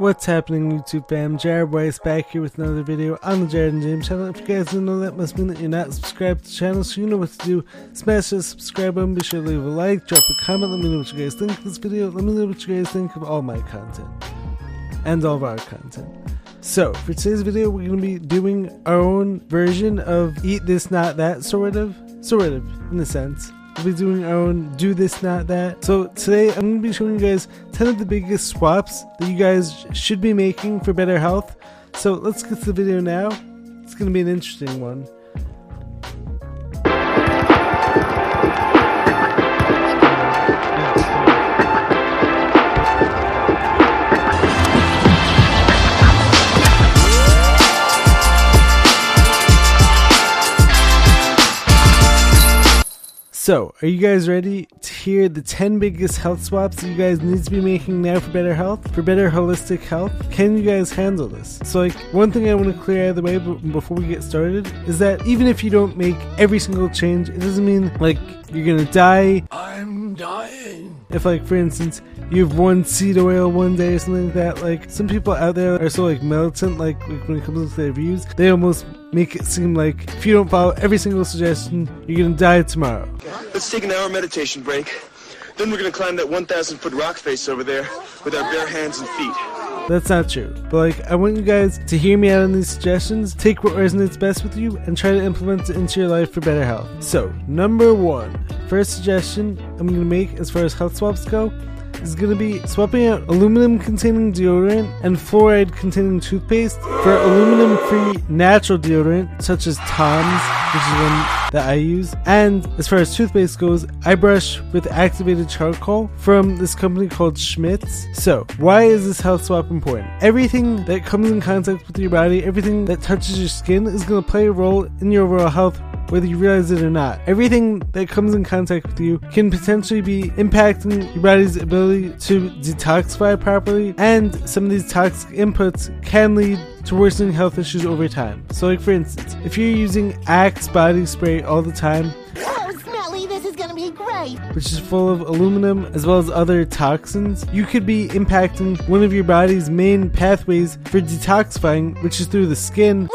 What's happening YouTube fam? Jared Weiss back here with another video on the Jared and James channel. If you guys didn't know that must mean that you're not subscribed to the channel, so you know what to do. Smash the subscribe button, be sure to leave a like, drop a comment, let me know what you guys think of this video, let me know what you guys think of all my content. And all of our content. So, for today's video, we're going to be doing our own version of Eat This Not That, sort of. Sort of, in a sense. We'll be doing our own do this, not that. So today I'm going to be showing you guys 10 of the biggest swaps that you guys should be making for better health. So let's get to the video now. It's going to be an interesting one. So, are you guys ready to hear the 10 biggest health swaps that you guys need to be making now for better health? For better holistic health? Can you guys handle this? So, like, one thing I want to clear out of the way before we get started is that even if you don't make every single change, it doesn't mean, like, you're gonna die. I'm dying. If, like, for instance, you have one seed oil one day or something like that, like, some people out there are so, like, militant, like, like when it comes to their views, they almost make it seem like if you don't follow every single suggestion, you're gonna die tomorrow. Let's take an hour meditation break. Then we're gonna climb that 1,000 foot rock face over there with our bare hands and feet. That's not true. But like, I want you guys to hear me out on these suggestions, take what resonates best with you, and try to implement it into your life for better health. So, number one, first suggestion I'm gonna make as far as health swaps go is going to be swapping out aluminum containing deodorant and fluoride containing toothpaste for aluminum free natural deodorant such as Tom's, which is one that I use. And as far as toothpaste goes, I brush with activated charcoal from this company called Schmidt's. So, why is this health swap important? Everything that comes in contact with your body, everything that touches your skin is going to play a role in your overall health whether you realize it or not. Everything that comes in contact with you can potentially be impacting your body's ability to detoxify properly, and some of these toxic inputs can lead to worsening health issues over time. So, like for instance, if you're using Axe body spray all the time, Oh, Smelly, this is gonna be great. which is full of aluminum as well as other toxins, you could be impacting one of your body's main pathways for detoxifying, which is through the skin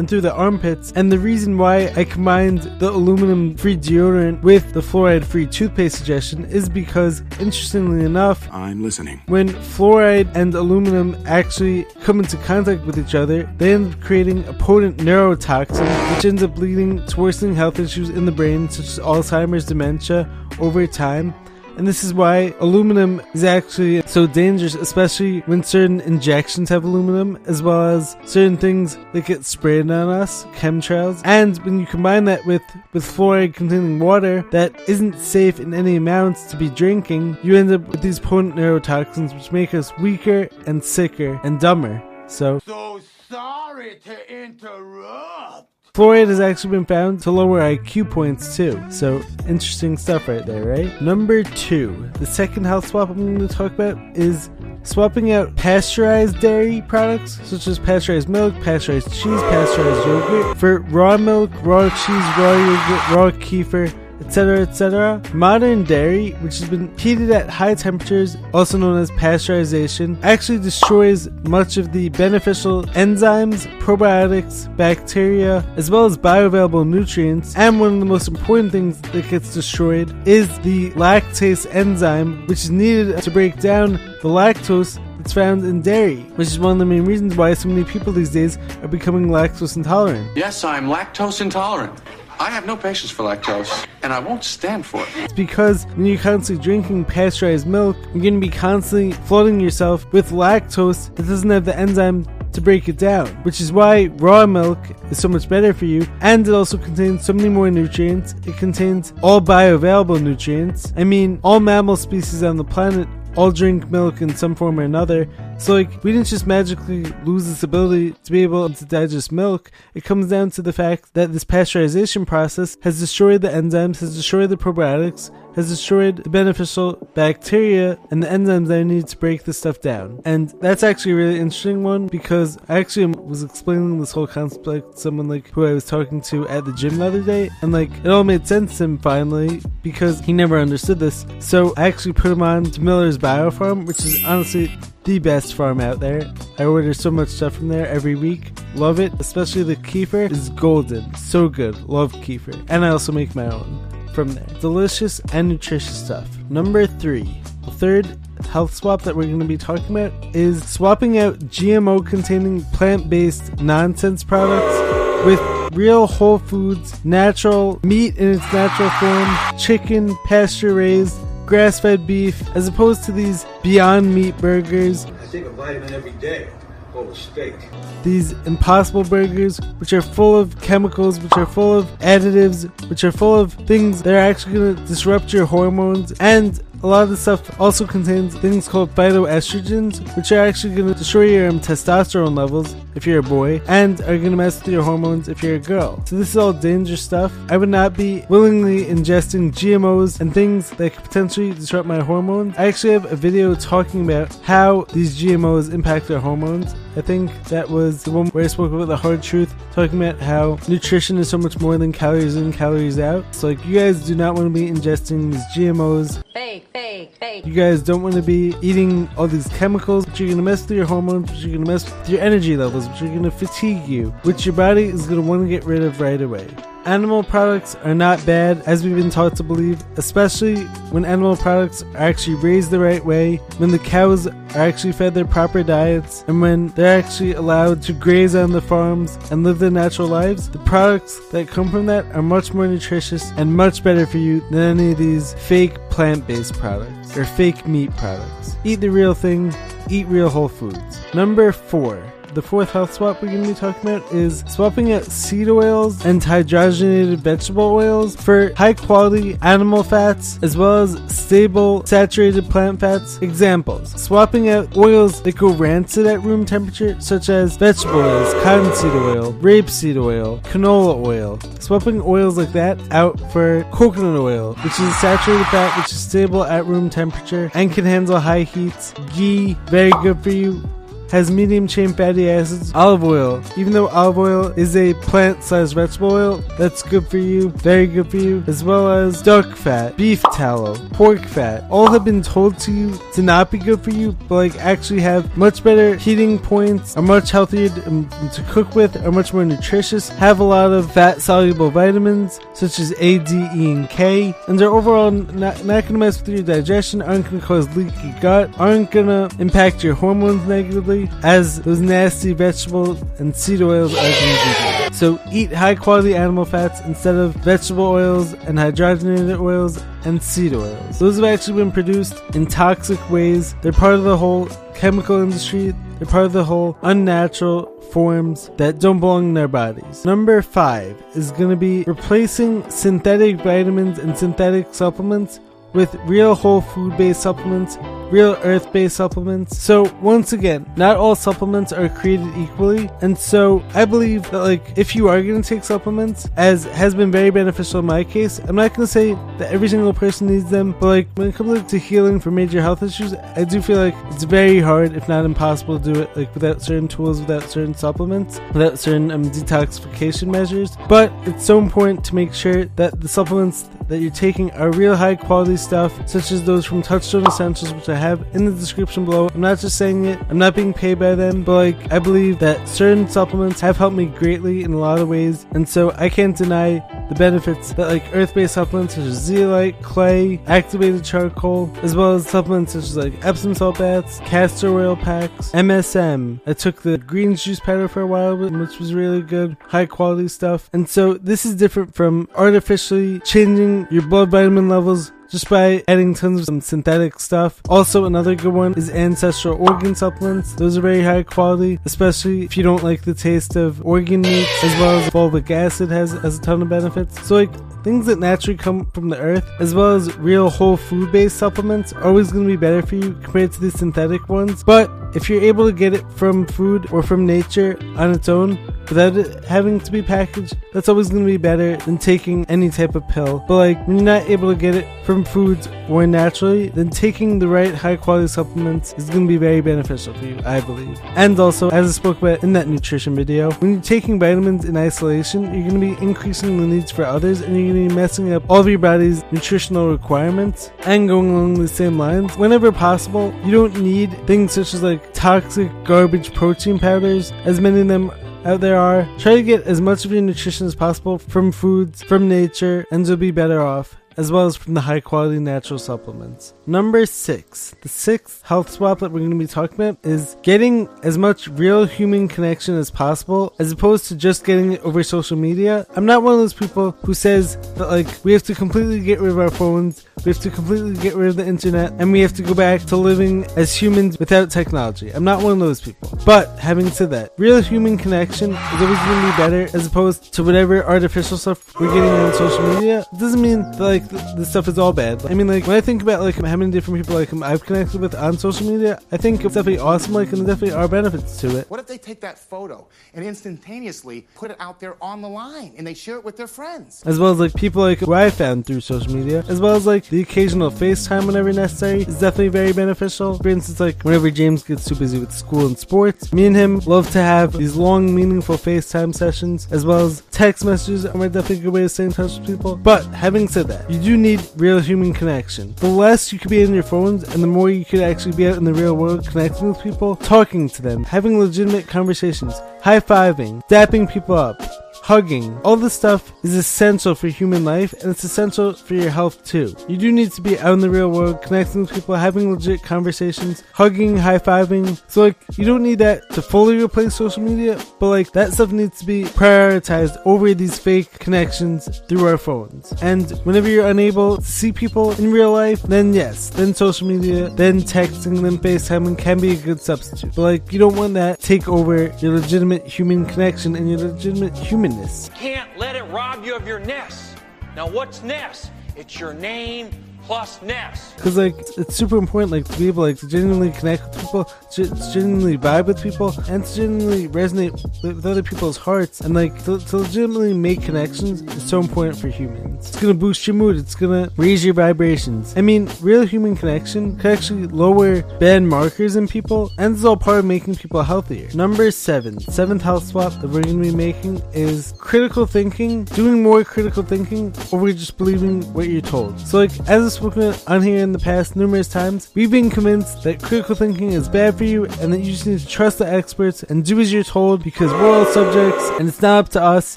and through the armpits. And the reason why I combined the aluminum free deodorant with the fluoride free toothpaste suggestion is because, interestingly enough, I'm listening. when fluoride and aluminum actually come into contact with each other, they end up creating a potent neurotoxin, which ends up leading to worsening health issues in the brain, such as Alzheimer's, dementia, over time. And this is why aluminum is actually so dangerous, especially when certain injections have aluminum, as well as certain things that get sprayed on us, chemtrails. And when you combine that with, with fluoride containing water that isn't safe in any amounts to be drinking, you end up with these potent neurotoxins which make us weaker and sicker and dumber. So, So sorry to interrupt. Fluoride has actually been found to lower IQ points too. So, interesting stuff right there, right? Number two, the second health swap I'm going to talk about is swapping out pasteurized dairy products such as pasteurized milk, pasteurized cheese, pasteurized yogurt for raw milk, raw cheese, raw yogurt, raw kefir, etc., etc. Modern dairy, which has been heated at high temperatures, also known as pasteurization, actually destroys much of the beneficial enzymes, probiotics, bacteria, as well as bioavailable nutrients. And one of the most important things that gets destroyed is the lactase enzyme, which is needed to break down the lactose that's found in dairy, which is one of the main reasons why so many people these days are becoming lactose intolerant. Yes, I'm lactose intolerant. I have no patience for lactose, and I won't stand for it. It's because when you're constantly drinking pasteurized milk, you're going to be constantly flooding yourself with lactose that doesn't have the enzyme to break it down, which is why raw milk is so much better for you, and it also contains so many more nutrients. It contains all bioavailable nutrients. I mean, all mammal species on the planet all drink milk in some form or another. So like we didn't just magically lose this ability to be able to digest milk. It comes down to the fact that this pasteurization process has destroyed the enzymes, has destroyed the probiotics, has destroyed the beneficial bacteria and the enzymes that I need to break this stuff down. And that's actually a really interesting one because I actually was explaining this whole concept to someone like who I was talking to at the gym the other day, and like it all made sense to him finally because he never understood this. So I actually put him on to Miller's Biofarm, which is honestly the best farm out there. I order so much stuff from there every week. Love it, especially the kefir is golden. So good. Love kefir. And I also make my own from there. Delicious and nutritious stuff. Number three, the third health swap that we're going to be talking about is swapping out GMO containing plant based nonsense products with real whole foods, natural meat in its natural form, chicken, pasture raised, grass fed beef, as opposed to these beyond meat burgers. I take a vitamin every day a steak. these impossible burgers, which are full of chemicals, which are full of additives, which are full of things that are actually going to disrupt your hormones. And a lot of the stuff also contains things called phytoestrogens, which are actually going to destroy your testosterone levels if you're a boy, and are going to mess with your hormones if you're a girl. So this is all dangerous stuff. I would not be willingly ingesting GMOs and things that could potentially disrupt my hormones. I actually have a video talking about how these GMOs impact our hormones. I think that was the one where I spoke about the hard truth, talking about how nutrition is so much more than calories in, calories out. So, like, you guys do not want to be ingesting these GMOs. Fake, fake, fake. You guys don't want to be eating all these chemicals, which are going to mess with your hormones, which are going to mess with your energy levels, which are going to fatigue you, which your body is going to want to get rid of right away. Animal products are not bad, as we've been taught to believe, especially when animal products are actually raised the right way, when the cows are actually fed their proper diets, and when they're actually allowed to graze on the farms and live their natural lives. The products that come from that are much more nutritious and much better for you than any of these fake plant based products or fake meat products. Eat the real thing, eat real whole foods. Number four. The fourth health swap we're going to be talking about is swapping out seed oils and hydrogenated vegetable oils for high quality animal fats as well as stable saturated plant fats. Examples swapping out oils that go rancid at room temperature, such as vegetable oils, cottonseed oil, rapeseed oil, canola oil. Swapping oils like that out for coconut oil, which is a saturated fat which is stable at room temperature and can handle high heats. Ghee, very good for you has medium chain fatty acids, olive oil. Even though olive oil is a plant sized vegetable oil, that's good for you, very good for you, as well as duck fat, beef tallow, pork fat. All have been told to you to not be good for you, but like actually have much better heating points, are much healthier to, um, cook with, are much more nutritious, have a lot of fat soluble vitamins such as A, D, E, and K, and they're overall not, not gonna mess with your digestion, aren't gonna cause leaky gut, aren't gonna impact your hormones negatively as those nasty vegetable and seed oils to. So eat high quality animal fats instead of vegetable oils and hydrogenated oils and seed oils. Those have actually been produced in toxic ways. They're part of the whole chemical industry. They're part of the whole unnatural forms that don't belong in our bodies. Number five is going to be replacing synthetic vitamins and synthetic supplements with real whole food based supplements, real earth based supplements. So, once again, not all supplements are created equally. And so, I believe that, like, if you are going to take supplements, as has been very beneficial in my case, I'm not going to say that every single person needs them, but, like, when it comes to healing for major health issues, I do feel like it's very hard, if not impossible, to do it, like, without certain tools, without certain supplements, without certain um, detoxification measures. But it's so important to make sure that the supplements that you're taking are real high quality stuff, such as those from Touchstone Essentials, which I have in the description below. I'm not just saying it, I'm not being paid by them, but like I believe that certain supplements have helped me greatly in a lot of ways, and so I can't deny the benefits that like earth-based supplements such as zeolite, clay, activated charcoal, as well as supplements such as like Epsom salt baths, castor oil packs, MSM. I took the greens juice powder for a while, which was really good, high quality stuff. And so this is different from artificially changing your blood vitamin levels just by adding tons of some synthetic stuff. Also, another good one is ancestral organ supplements. Those are very high quality, especially if you don't like the taste of organ meats, as well as fulvic acid has, has a ton of benefits. So, like, things that naturally come from the earth, as well as real whole food based supplements, are always going to be better for you compared to the synthetic ones. But if you're able to get it from food or from nature on its own without it having to be packaged, that's always going to be better than taking any type of pill. But like when you're not able to get it from foods or naturally, then taking the right high quality supplements is going to be very beneficial for you, I believe. And also, as I spoke about in that nutrition video, when you're taking vitamins in isolation, you're going to be increasing the needs for others and you're going to be messing up all of your body's nutritional requirements. And going along the same lines, whenever possible, you don't need things such as like toxic garbage protein powders, as many of them out there are. Try to get as much of your nutrition as possible from foods, from nature, and you'll be better off as well as from the high quality natural supplements. Number six, the sixth health swap that we're going to be talking about is getting as much real human connection as possible as opposed to just getting it over social media. I'm not one of those people who says that like we have to completely get rid of our phones, we have to completely get rid of the internet, and we have to go back to living as humans without technology. I'm not one of those people. But having said that, real human connection is always going to be better as opposed to whatever artificial stuff we're getting on social media. It doesn't mean that like the stuff is all bad. I mean, like when I think about like how many different people like I've connected with on social media, I think it's definitely awesome. Like, and there definitely are benefits to it. What if they take that photo and instantaneously put it out there on the line and they share it with their friends? As well as like people like who I found through social media, as well as like the occasional FaceTime whenever necessary is definitely very beneficial. For instance, like whenever James gets too busy with school and sports, me and him love to have these long, meaningful FaceTime sessions, as well as text messages are definitely a good way to stay in touch with people. But having said that, you do need real human connection. The less you could be in your phones and the more you could actually be out in the real world connecting with people, talking to them, having legitimate conversations, high fiving, dapping people up hugging. All this stuff is essential for human life and it's essential for your health too. You do need to be out in the real world, connecting with people, having legit conversations, hugging, high fiving. So, like, you don't need that to fully replace social media, but like, that stuff needs to be prioritized over these fake connections through our phones. And whenever you're unable to see people in real life, then yes, then social media, then texting, then FaceTiming can be a good substitute. But like, you don't want that take over your legitimate human connection and your legitimate human humanness. Can't let it rob you of your nest. Now, what's nest? It's your name plus nest. Because like it's super important, like to be able like to genuinely connect with people, to genuinely vibe with people, and to genuinely resonate with other people's hearts, and like to, to legitimately make connections is so important for humans. It's gonna boost your mood. It's gonna raise your vibrations. I mean, real human connection can actually lower bad markers in people, and is all part of making people healthier. Number seven, seventh health swap that we're gonna be making is critical thinking, doing more critical thinking over just believing what you're told. So like as a spoken on here in the past numerous times, we've been convinced that critical thinking is bad for you and that you just need to trust the experts and do as you're told because we're all subjects and it's not up to us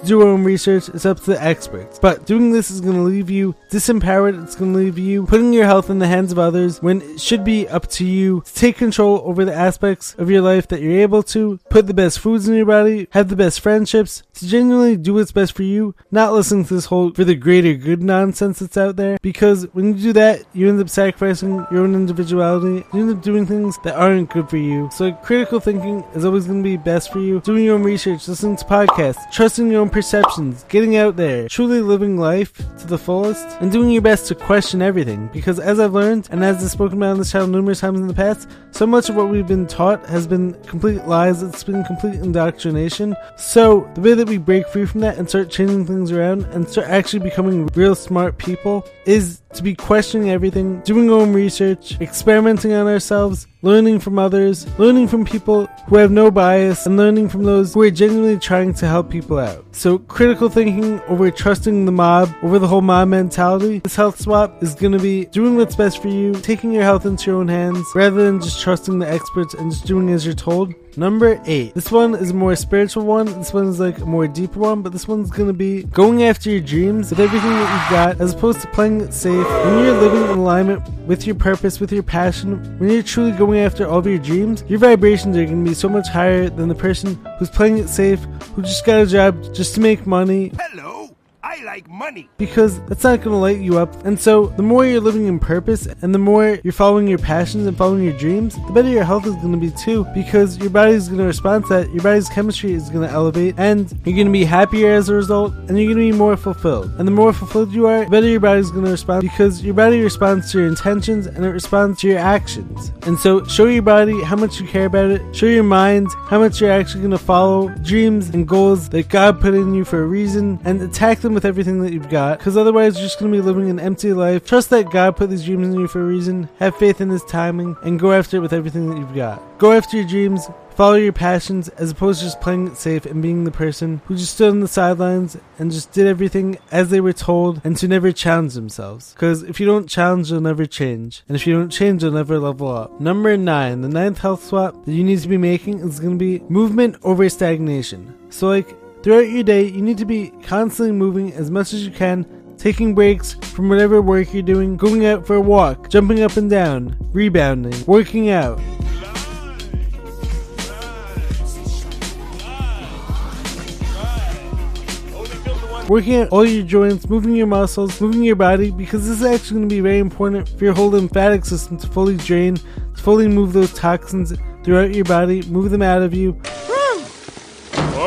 to do our own research, it's up to the experts. But doing this is going to leave you disempowered, it's going to leave you putting your health in the hands of others when it should be up to you to take control over the aspects of your life that you're able to, put the best foods in your body, have the best friendships, to genuinely do what's best for you, not listen to this whole for the greater good nonsense that's out there because when you do that, you end up sacrificing your own individuality. You end up doing things that aren't good for you. So critical thinking is always going to be best for you. Doing your own research, listening to podcasts, trusting your own perceptions, getting out there, truly living life to the fullest, and doing your best to question everything. Because as I've learned, and as I've spoken about on this channel numerous times in the past, so much of what we've been taught has been complete lies. It's been complete indoctrination. So the way that we break free from that and start changing things around and start actually becoming real smart people is to be questioning everything, doing our own research, experimenting on ourselves, learning from others, learning from people who have no bias, and learning from those who are genuinely trying to help people out. So, critical thinking over trusting the mob, over the whole mob mentality, this health swap is going to be doing what's best for you, taking your health into your own hands, rather than just trusting the experts and just doing as you're told. Number eight. This one is a more spiritual one. This one is like a more deeper one, but this one's gonna be going after your dreams with everything that you've got, as opposed to playing it safe. When you're living in alignment with your purpose, with your passion, when you're truly going after all of your dreams, your vibrations are gonna be so much higher than the person who's playing it safe, who just got a job just to make money. Hello, I like money. because that's not going to light you up. And so, the more you're living in purpose and the more you're following your passions and following your dreams, the better your health is going to be too, because your body's going to respond to that. Your body's chemistry is going to elevate, and you're going to be happier as a result, and you're going to be more fulfilled. And the more fulfilled you are, the better your body's going to respond, because your body responds to your intentions and it responds to your actions. And so, show your body how much you care about it, show your mind how much you're actually going to follow dreams and goals that God put in you for a reason, and attack them with everything that you've got, because otherwise you're just going to be living an empty life. Trust that God put these dreams in you for a reason, have faith in His timing, and go after it with everything that you've got. Go after your dreams, follow your passions, as opposed to just playing it safe and being the person who just stood on the sidelines and just did everything as they were told and to never challenge themselves. Because if you don't challenge, you'll never change. And if you don't change, you'll never level up. Number nine, the ninth health swap that you need to be making is going to be movement over stagnation. So, like, Throughout your day, you need to be constantly moving as much as you can, taking breaks from whatever work you're doing, going out for a walk, jumping up and down, rebounding, working out. Working out all your joints, moving your muscles, moving your body, because this is actually going to be very important for your whole lymphatic system to fully drain, to fully move those toxins throughout your body, move them out of you,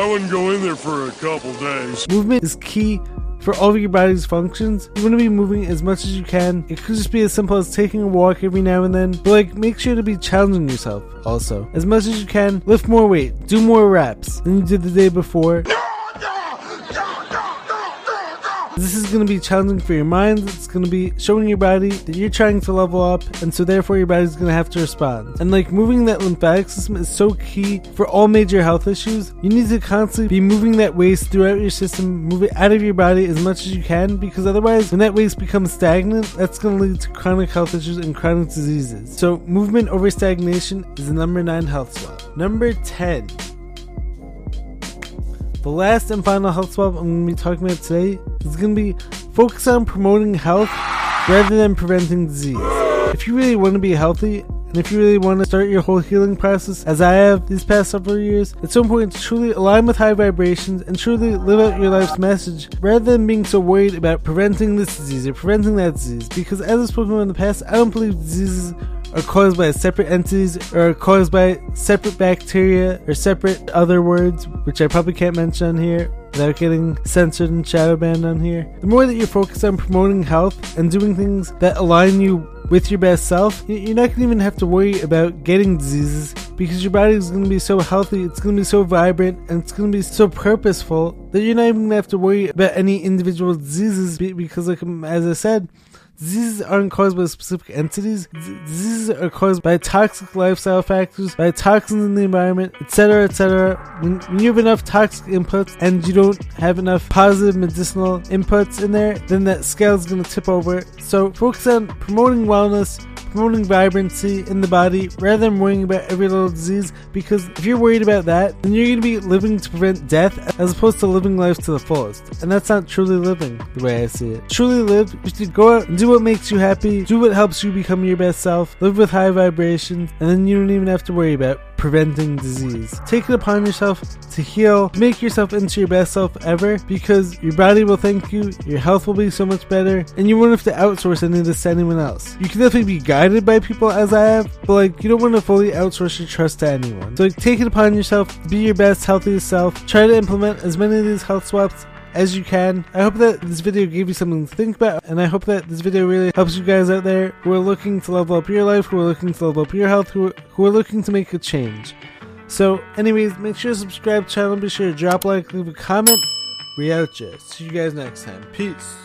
I wouldn't go in there for a couple days. Movement is key for all of your body's functions. You want to be moving as much as you can. It could just be as simple as taking a walk every now and then, but like make sure to be challenging yourself also. As much as you can, lift more weight, do more reps than you did the day before. This is going to be challenging for your mind. It's going to be showing your body that you're trying to level up, and so therefore your body's going to have to respond. And like moving that lymphatic system is so key for all major health issues. You need to constantly be moving that waste throughout your system, move it out of your body as much as you can, because otherwise, when that waste becomes stagnant, that's going to lead to chronic health issues and chronic diseases. So, movement over stagnation is the number nine health swap. Number 10. The last and final health swap I'm going to be talking about today is going to be focus on promoting health rather than preventing disease. If you really want to be healthy, and if you really want to start your whole healing process, as I have these past several years, it's so important to truly align with high vibrations and truly live out your life's message rather than being so worried about preventing this disease or preventing that disease. Because as I've spoken about in the past, I don't believe diseases are caused by separate entities or are caused by separate bacteria or separate other words, which I probably can't mention on here without getting censored and shadow banned on here. The more that you're focused on promoting health and doing things that align you with your best self, you're not going to even have to worry about getting diseases because your body is going to be so healthy, it's going to be so vibrant, and it's going to be so purposeful that you're not even going to have to worry about any individual diseases because, like as I said, Diseases aren't caused by specific entities. Diseases are caused by toxic lifestyle factors, by toxins in the environment, etc., etc. When, when you have enough toxic inputs and you don't have enough positive medicinal inputs in there, then that scale is going to tip over. So focus on promoting wellness, promoting vibrancy in the body rather than worrying about every little disease because if you're worried about that, then you're going to be living to prevent death as opposed to living life to the fullest. And that's not truly living the way I see it. Truly live, you should go out and do what makes you happy, do what helps you become your best self, live with high vibrations, and then you don't even have to worry about preventing disease. Take it upon yourself to heal, make yourself into your best self ever because your body will thank you, your health will be so much better, and you won't have to outsource any of this to anyone else. You can definitely be guided by people as I have, but like you don't want to fully outsource your trust to anyone. So like take it upon yourself, be your best, healthiest self, try to implement as many of these health swaps as you can. I hope that this video gave you something to think about, and I hope that this video really helps you guys out there who are looking to level up your life, who are looking to level up your health, who are, who are looking to make a change. So, anyways, make sure to subscribe to the channel, be sure to drop a like, leave a comment. We out. See you guys next time. Peace.